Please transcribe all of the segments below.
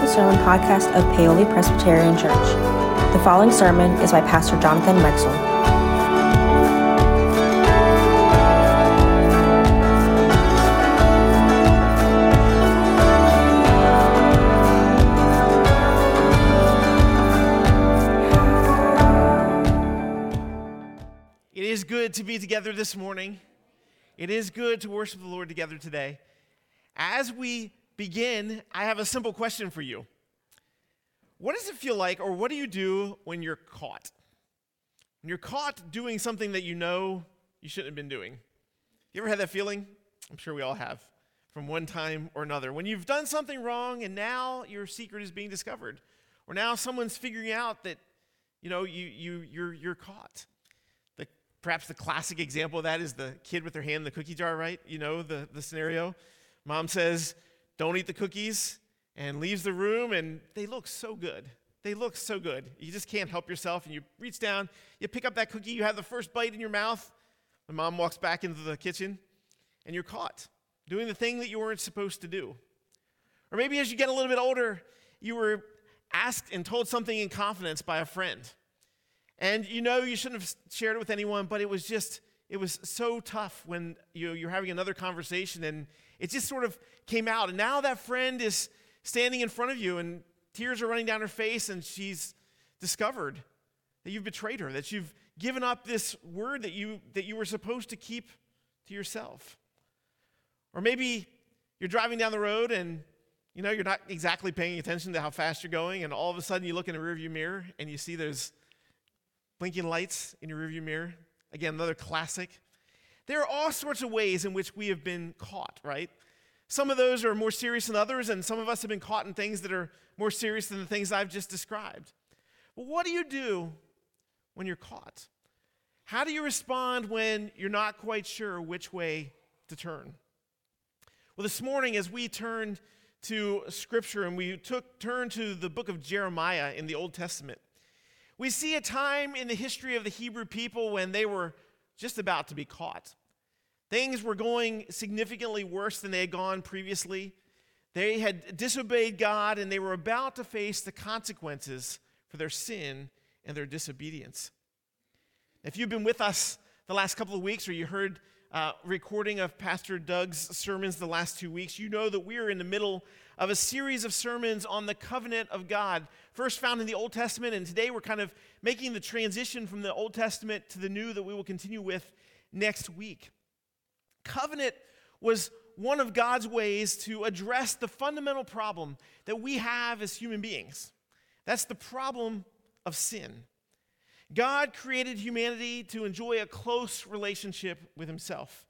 the sermon podcast of Paoli Presbyterian Church. The following sermon is by Pastor Jonathan Mikesell. It is good to be together this morning. It is good to worship the Lord together today. As we begin, I have a simple question for you. What does it feel like, or what do you do when you're caught? When you're caught doing something that you know you shouldn't have been doing. You ever had that feeling? I'm sure we all have, from one time or another. When you've done something wrong and now your secret is being discovered, or now someone's figuring out that, you know, you, you, you're, you're caught. The, perhaps the classic example of that is the kid with their hand in the cookie jar, right? You know the, the scenario. Mom says, don't eat the cookies, and leaves the room, and they look so good. They look so good. You just can't help yourself, and you reach down, you pick up that cookie, you have the first bite in your mouth. The mom walks back into the kitchen, and you're caught doing the thing that you weren't supposed to do. Or maybe as you get a little bit older, you were asked and told something in confidence by a friend. And you know you shouldn't have shared it with anyone, but it was just, it was so tough when you, you're having another conversation and it just sort of came out. And now that friend is standing in front of you and tears are running down her face and she's discovered that you've betrayed her, that you've given up this word that you, that you were supposed to keep to yourself. Or maybe you're driving down the road and you know you're not exactly paying attention to how fast you're going, and all of a sudden you look in the rearview mirror and you see there's blinking lights in your rearview mirror. Again, another classic. There are all sorts of ways in which we have been caught, right? Some of those are more serious than others, and some of us have been caught in things that are more serious than the things I've just described. But what do you do when you're caught? How do you respond when you're not quite sure which way to turn? Well, this morning, as we turned to Scripture and we took turn to the book of Jeremiah in the Old Testament, we see a time in the history of the Hebrew people when they were just about to be caught. Things were going significantly worse than they had gone previously. They had disobeyed God and they were about to face the consequences for their sin and their disobedience. If you've been with us the last couple of weeks or you heard uh, recording of Pastor Doug's sermons the last two weeks, you know that we are in the middle of a series of sermons on the covenant of God, first found in the Old Testament, and today we're kind of making the transition from the Old Testament to the New that we will continue with next week. Covenant was one of God's ways to address the fundamental problem that we have as human beings. That's the problem of sin. God created humanity to enjoy a close relationship with Himself.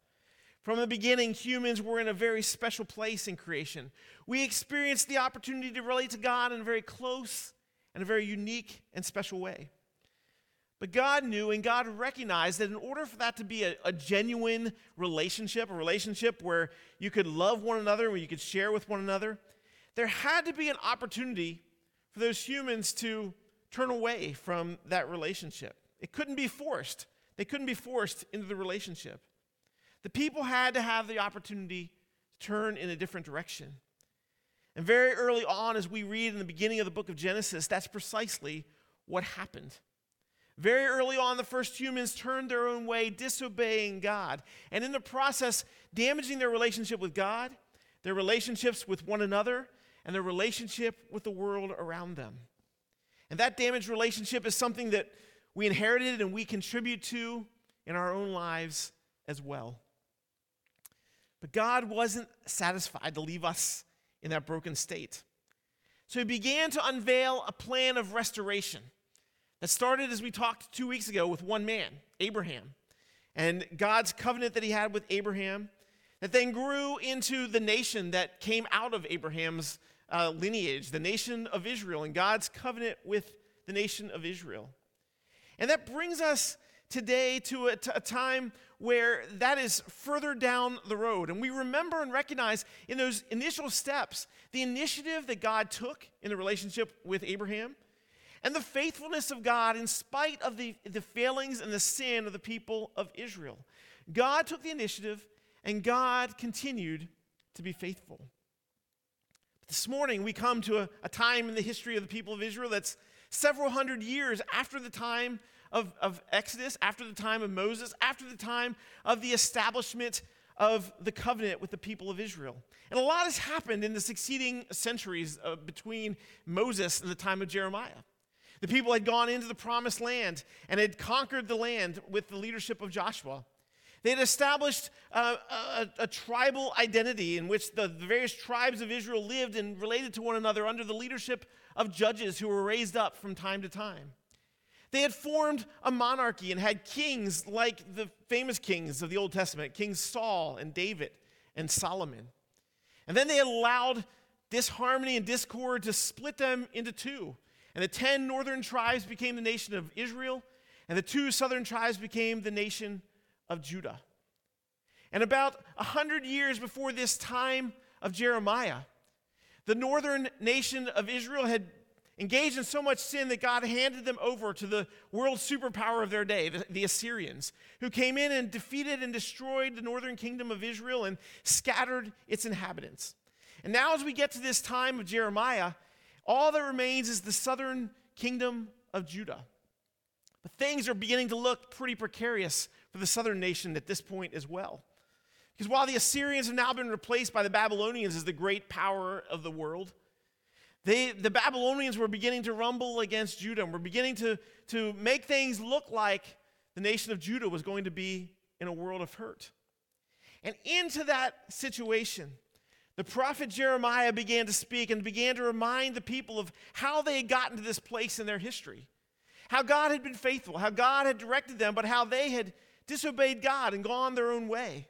From the beginning, humans were in a very special place in creation. We experienced the opportunity to relate to God in a very close and a very unique and special way. But God knew and God recognized that in order for that to be a, a, genuine relationship, a relationship where you could love one another, where you could share with one another, there had to be an opportunity for those humans to turn away from that relationship. It couldn't be forced. They couldn't be forced into the relationship. The people had to have the opportunity to turn in a different direction. And very early on, as we read in the beginning of the book of Genesis, that's precisely what happened. Very early on, the first humans turned their own way, disobeying God, and in the process, damaging their relationship with God, their relationships with one another, and their relationship with the world around them. And that damaged relationship is something that we inherited and we contribute to in our own lives as well. But God wasn't satisfied to leave us in that broken state. So he began to unveil a plan of restoration that started, as we talked two weeks ago, with one man, Abraham, and God's covenant that he had with Abraham, that then grew into the nation that came out of Abraham's uh, lineage, the nation of Israel, and God's covenant with the nation of Israel. And that brings us today to a, time where that is further down the road. And we remember and recognize in those initial steps the initiative that God took in the relationship with Abraham and the faithfulness of God in spite of the, the failings and the sin of the people of Israel. God took the initiative and God continued to be faithful. This morning, we come to a, a, time in the history of the people of Israel that's several hundred years after the time of, of Exodus, after the time of Moses, after the time of the establishment of the covenant with the people of Israel. And a lot has happened in the succeeding centuries uh, between Moses and the time of Jeremiah. The people had gone into the promised land and had conquered the land with the leadership of Joshua. They had established uh, a, a, tribal identity in which the, the various tribes of Israel lived and related to one another under the leadership of judges who were raised up from time to time. They had formed a monarchy and had kings like the famous kings of the Old Testament King Saul and David and Solomon. And then they allowed disharmony and discord to split them into two. And the 10 northern tribes became the nation of Israel, and the two southern tribes became the nation of Judah. And about 100 years before this time of Jeremiah, the northern nation of Israel had engaged in so much sin that God handed them over to the world superpower of their day, the, the, Assyrians, who came in and defeated and destroyed the northern kingdom of Israel and scattered its inhabitants. And now, as we get to this time of Jeremiah, all that remains is the southern kingdom of Judah. But things are beginning to look pretty precarious for the southern nation at this point as well. Because while the Assyrians have now been replaced by the Babylonians as the great power of the world, they, the Babylonians were beginning to rumble against Judah and were beginning to, to make things look like the nation of Judah was going to be in a world of hurt. And into that situation, the prophet Jeremiah began to speak and began to remind the people of how they had gotten to this place in their history. How God had been faithful, how God had directed them, but how they had disobeyed God and gone their own way.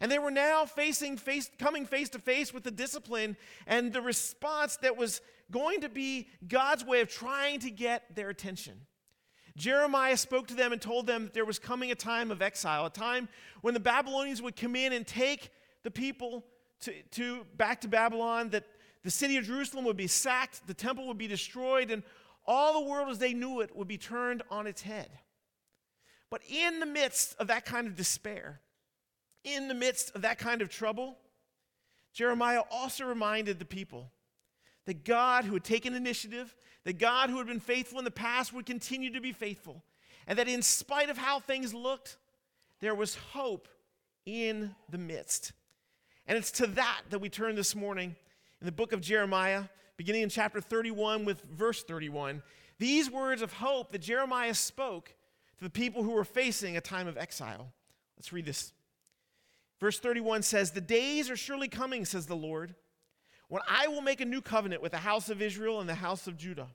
And they were now facing face, coming face to face with the discipline and the response that was going to be God's way of trying to get their attention. Jeremiah spoke to them and told them that there was coming a time of exile, a time when the Babylonians would come in and take the people to, to back to Babylon, that the city of Jerusalem would be sacked, the temple would be destroyed, and all the world as they knew it would be turned on its head. But in the midst of that kind of despair, in the midst of that kind of trouble, Jeremiah also reminded the people that God, who had taken initiative, that God, who had been faithful in the past, would continue to be faithful. And that in spite of how things looked, there was hope in the midst. And it's to that that we turn this morning in the book of Jeremiah, beginning in chapter 31 with verse 31. These words of hope that Jeremiah spoke to the people who were facing a time of exile. Let's read this. Verse 31 says, The days are surely coming, says the Lord, when I will make a new covenant with the house of Israel and the house of Judah.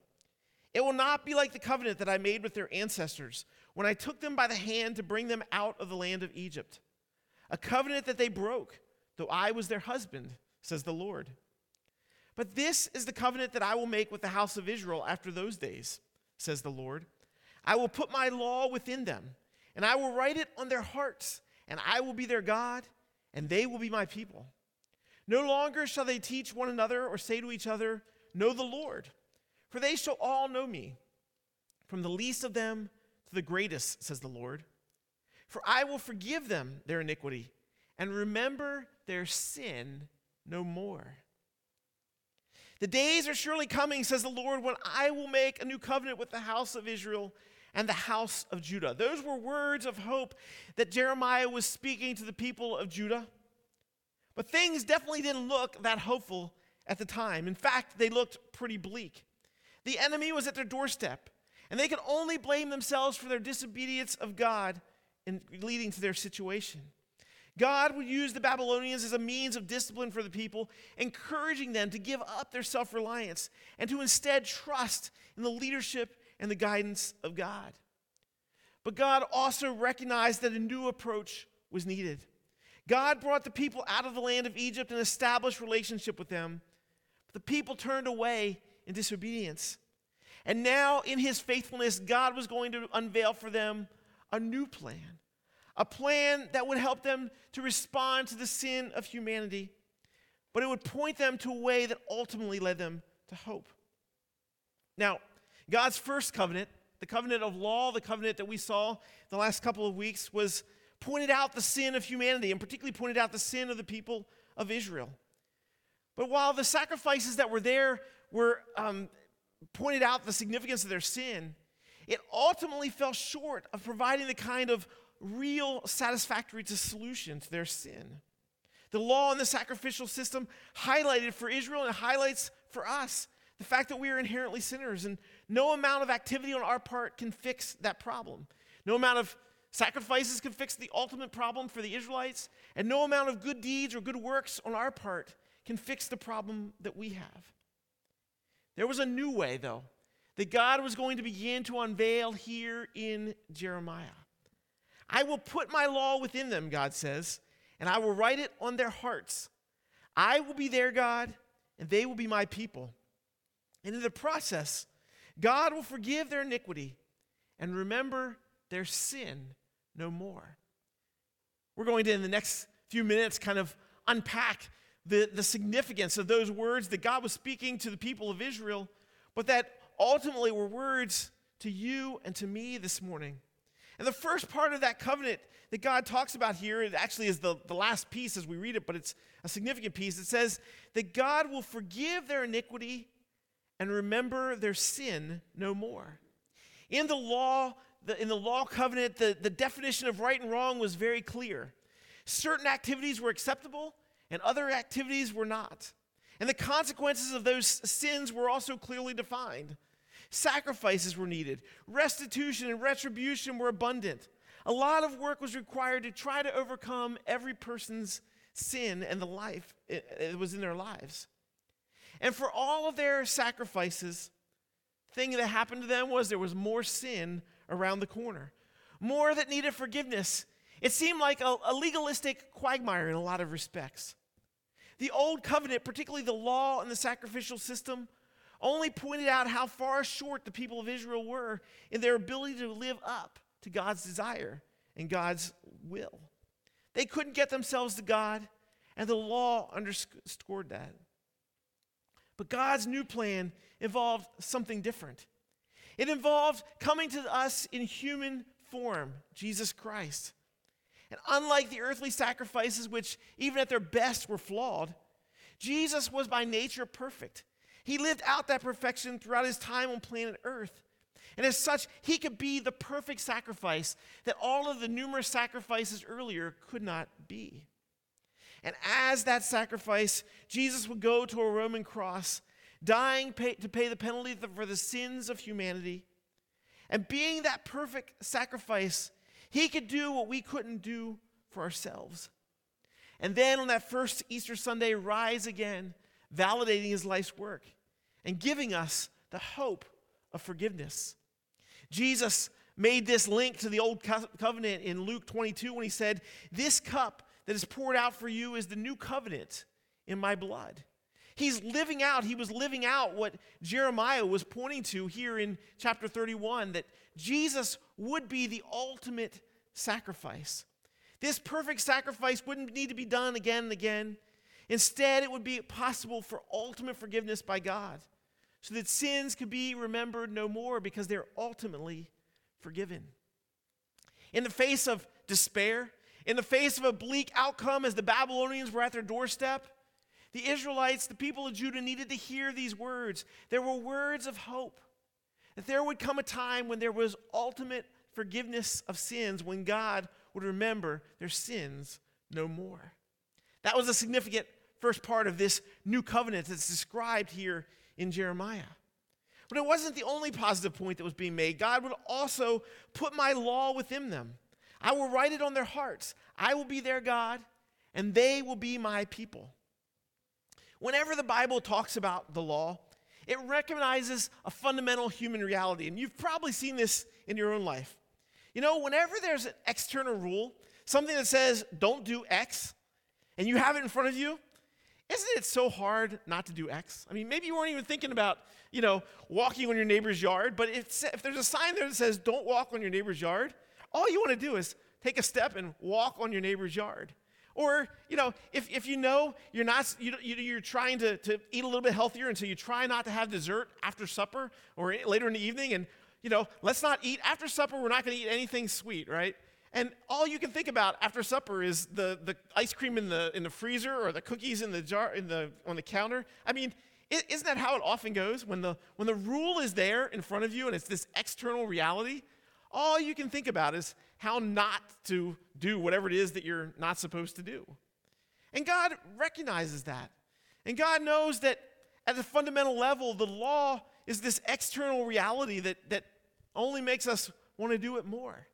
It will not be like the covenant that I made with their ancestors when I took them by the hand to bring them out of the land of Egypt, a covenant that they broke, though I was their husband, says the Lord. But this is the covenant that I will make with the house of Israel after those days, says the Lord. I will put my law within them, and I will write it on their hearts, and I will be their God, and they will be my people. No longer shall they teach one another or say to each other, Know the Lord, for they shall all know me, from the least of them to the greatest, says the Lord. For I will forgive them their iniquity and remember their sin no more. The days are surely coming, says the Lord, when I will make a new covenant with the house of Israel and the house of Judah. Those were words of hope that Jeremiah was speaking to the people of Judah. But things definitely didn't look that hopeful at the time. In fact, they looked pretty bleak. The enemy was at their doorstep, and they could only blame themselves for their disobedience of God in leading to their situation. God would use the Babylonians as a means of discipline for the people, encouraging them to give up their self reliance and to instead trust in the leadership and the guidance of God. But God also recognized that a new approach was needed. God brought the people out of the land of Egypt and established relationship with them. But the people turned away in disobedience. And now, in his faithfulness, God was going to unveil for them a new plan, a plan that would help them to respond to the sin of humanity, but it would point them to a way that ultimately led them to hope. Now, God's first covenant, the covenant of law, the covenant that we saw the last couple of weeks, was pointed out the sin of humanity and particularly pointed out the sin of the people of Israel. But while the sacrifices that were there were um, pointed out the significance of their sin, it ultimately fell short of providing the kind of real satisfactory to solution to their sin. The law and the sacrificial system highlighted for Israel and highlights for us the fact that we are inherently sinners and no amount of activity on our part can fix that problem. No amount of sacrifices can fix the ultimate problem for the Israelites, and no amount of good deeds or good works on our part can fix the problem that we have. There was a new way, though, that God was going to begin to unveil here in Jeremiah. I will put my law within them, God says, and I will write it on their hearts. I will be their God, and they will be my people. And in the process, God will forgive their iniquity and remember their sin no more. We're going to, in the next few minutes, kind of unpack the, the significance of those words that God was speaking to the people of Israel, but that ultimately were words to you and to me this morning. And the first part of that covenant that God talks about here, it actually is the, the last piece as we read it, but it's a significant piece. It says that God will forgive their iniquity and remember their sin no more. In the law, the, in the law covenant, the, the definition of right and wrong was very clear. Certain activities were acceptable and other activities were not. And the consequences of those sins were also clearly defined. Sacrifices were needed, restitution and retribution were abundant. A lot of work was required to try to overcome every person's sin and the life it was in their lives. And for all of their sacrifices, thing that happened to them was there was more sin around the corner, more that needed forgiveness. It seemed like a, a legalistic quagmire in a lot of respects. The old covenant, particularly the law and the sacrificial system, only pointed out how far short the people of Israel were in their ability to live up to God's desire and God's will. They couldn't get themselves to God, and the law underscored that. But God's new plan involved something different. It involved coming to us in human form, Jesus Christ. And unlike the earthly sacrifices, which even at their best were flawed, Jesus was by nature perfect. He lived out that perfection throughout his time on planet Earth. And as such, he could be the perfect sacrifice that all of the numerous sacrifices earlier could not be. And as that sacrifice, Jesus would go to a Roman cross, dying pay, to pay the penalty for the sins of humanity. And being that perfect sacrifice, he could do what we couldn't do for ourselves. And then on that first Easter Sunday, rise again, validating his life's work and giving us the hope of forgiveness. Jesus made this link to the old covenant in Luke 22 when he said, This cup that is poured out for you is the new covenant in my blood. He's living out, he was living out what Jeremiah was pointing to here in chapter 31 that Jesus would be the ultimate sacrifice. This perfect sacrifice wouldn't need to be done again and again. Instead, it would be possible for ultimate forgiveness by God so that sins could be remembered no more because they're ultimately forgiven. In the face of despair, in the face of a bleak outcome as the Babylonians were at their doorstep, the Israelites, the people of Judah, needed to hear these words. There were words of hope that there would come a time when there was ultimate forgiveness of sins, when God would remember their sins no more. That was a significant first part of this new covenant that's described here in Jeremiah. But it wasn't the only positive point that was being made. God would also put my law within them. I will write it on their hearts. I will be their God, and they will be my people. Whenever the Bible talks about the law, it recognizes a fundamental human reality. And you've probably seen this in your own life. You know, whenever there's an external rule, something that says don't do X, and you have it in front of you, isn't it so hard not to do X? I mean, maybe you weren't even thinking about, you know, walking on your neighbor's yard, but if, if there's a sign there that says don't walk on your neighbor's yard, all you want to do is take a step and walk on your neighbor's yard. Or, you know, if, if you know you're not, you, you're trying to, to eat a little bit healthier, and so you try not to have dessert after supper or later in the evening, and, you know, let's not eat after supper, we're not going to eat anything sweet, right? And all you can think about after supper is the, the ice cream in the, in the freezer or the cookies in the jar in the, on the counter. I mean, isn't that how it often goes? When the, when the rule is there in front of you and it's this external reality, all you can think about is how not to do whatever it is that you're not supposed to do. And God recognizes that. And God knows that at the fundamental level, the law is this external reality that, that only makes us want to do it more.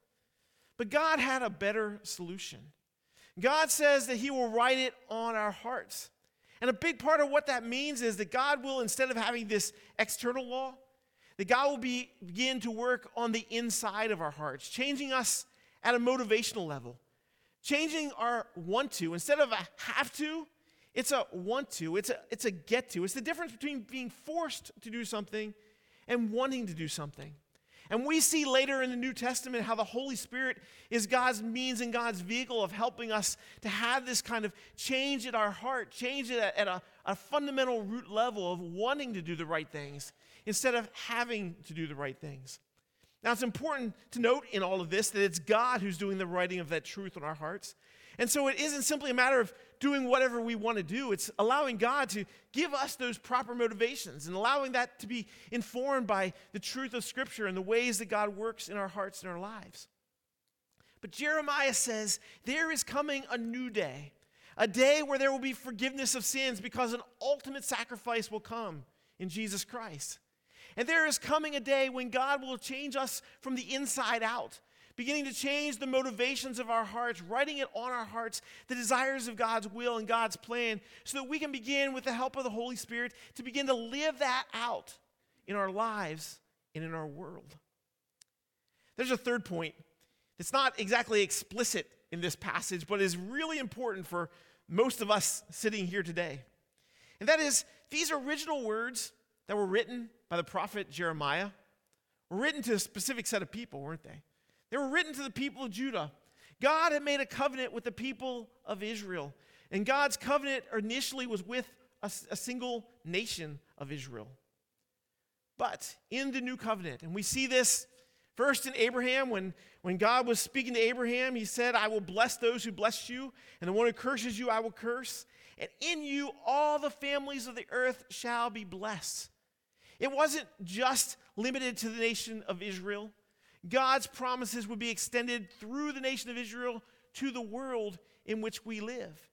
But God had a better solution. God says that He will write it on our hearts. And a big part of what that means is that God will, instead of having this external law, that God will be, begin to work on the inside of our hearts, changing us at a motivational level, changing our want to. Instead of a have to, it's a want to, it's a, it's a get to. It's the difference between being forced to do something and wanting to do something. And we see later in the New Testament how the Holy Spirit is God's means and God's vehicle of helping us to have this kind of change in our heart, change it at a, a fundamental root level of wanting to do the right things instead of having to do the right things. Now, it's important to note in all of this that it's God who's doing the writing of that truth in our hearts. And so it isn't simply a matter of doing whatever we want to do. It's allowing God to give us those proper motivations and allowing that to be informed by the truth of Scripture and the ways that God works in our hearts and our lives. But Jeremiah says there is coming a new day, a day where there will be forgiveness of sins because an ultimate sacrifice will come in Jesus Christ. And there is coming a day when God will change us from the inside out beginning to change the motivations of our hearts, writing it on our hearts, the desires of God's will and God's plan, so that we can begin, with the help of the Holy Spirit, to begin to live that out in our lives and in our world. There's a third point that's not exactly explicit in this passage, but is really important for most of us sitting here today. And that is, these original words that were written by the prophet Jeremiah were written to a specific set of people, weren't they? They were written to the people of Judah. God had made a covenant with the people of Israel. And God's covenant initially was with a, a, single nation of Israel. But in the new covenant, and we see this first in Abraham, when, when God was speaking to Abraham, he said, I will bless those who bless you, and the one who curses you, I will curse. And in you, all the families of the earth shall be blessed. It wasn't just limited to the nation of Israel. God's promises would be extended through the nation of Israel to the world in which we live.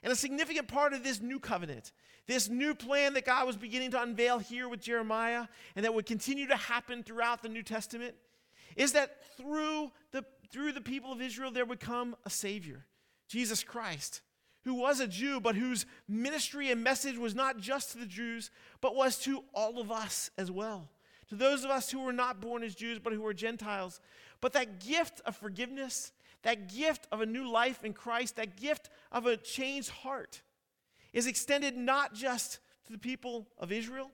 And a significant part of this new covenant, this new plan that God was beginning to unveil here with Jeremiah and that would continue to happen throughout the New Testament, is that through the, through the people of Israel there would come a Savior, Jesus Christ, who was a Jew, but whose ministry and message was not just to the Jews, but was to all of us as well to those of us who were not born as Jews but who were Gentiles. But that gift of forgiveness, that gift of a new life in Christ, that gift of a changed heart is extended not just to the people of Israel,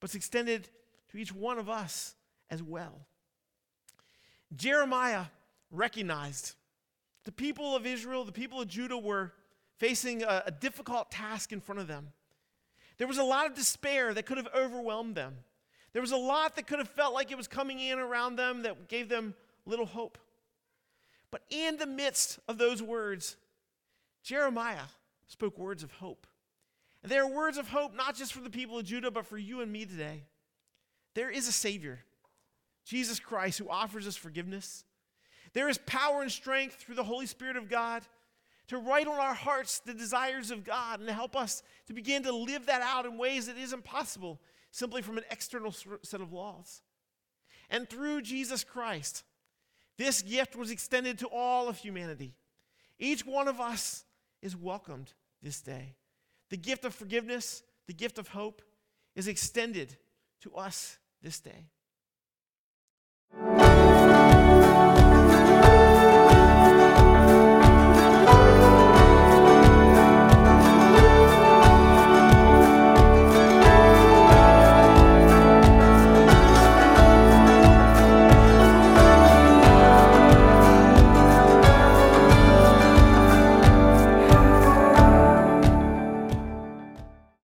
but it's extended to each one of us as well. Jeremiah recognized the people of Israel, the people of Judah were facing a, a difficult task in front of them. There was a lot of despair that could have overwhelmed them. There was a lot that could have felt like it was coming in around them that gave them little hope. But in the midst of those words, Jeremiah spoke words of hope. And they are words of hope not just for the people of Judah, but for you and me today. There is a Savior, Jesus Christ, who offers us forgiveness. There is power and strength through the Holy Spirit of God to write on our hearts the desires of God and help us to begin to live that out in ways that isn't possible simply from an external set of laws. And through Jesus Christ, this gift was extended to all of humanity. Each one of us is welcomed this day. The gift of forgiveness, the gift of hope, is extended to us this day.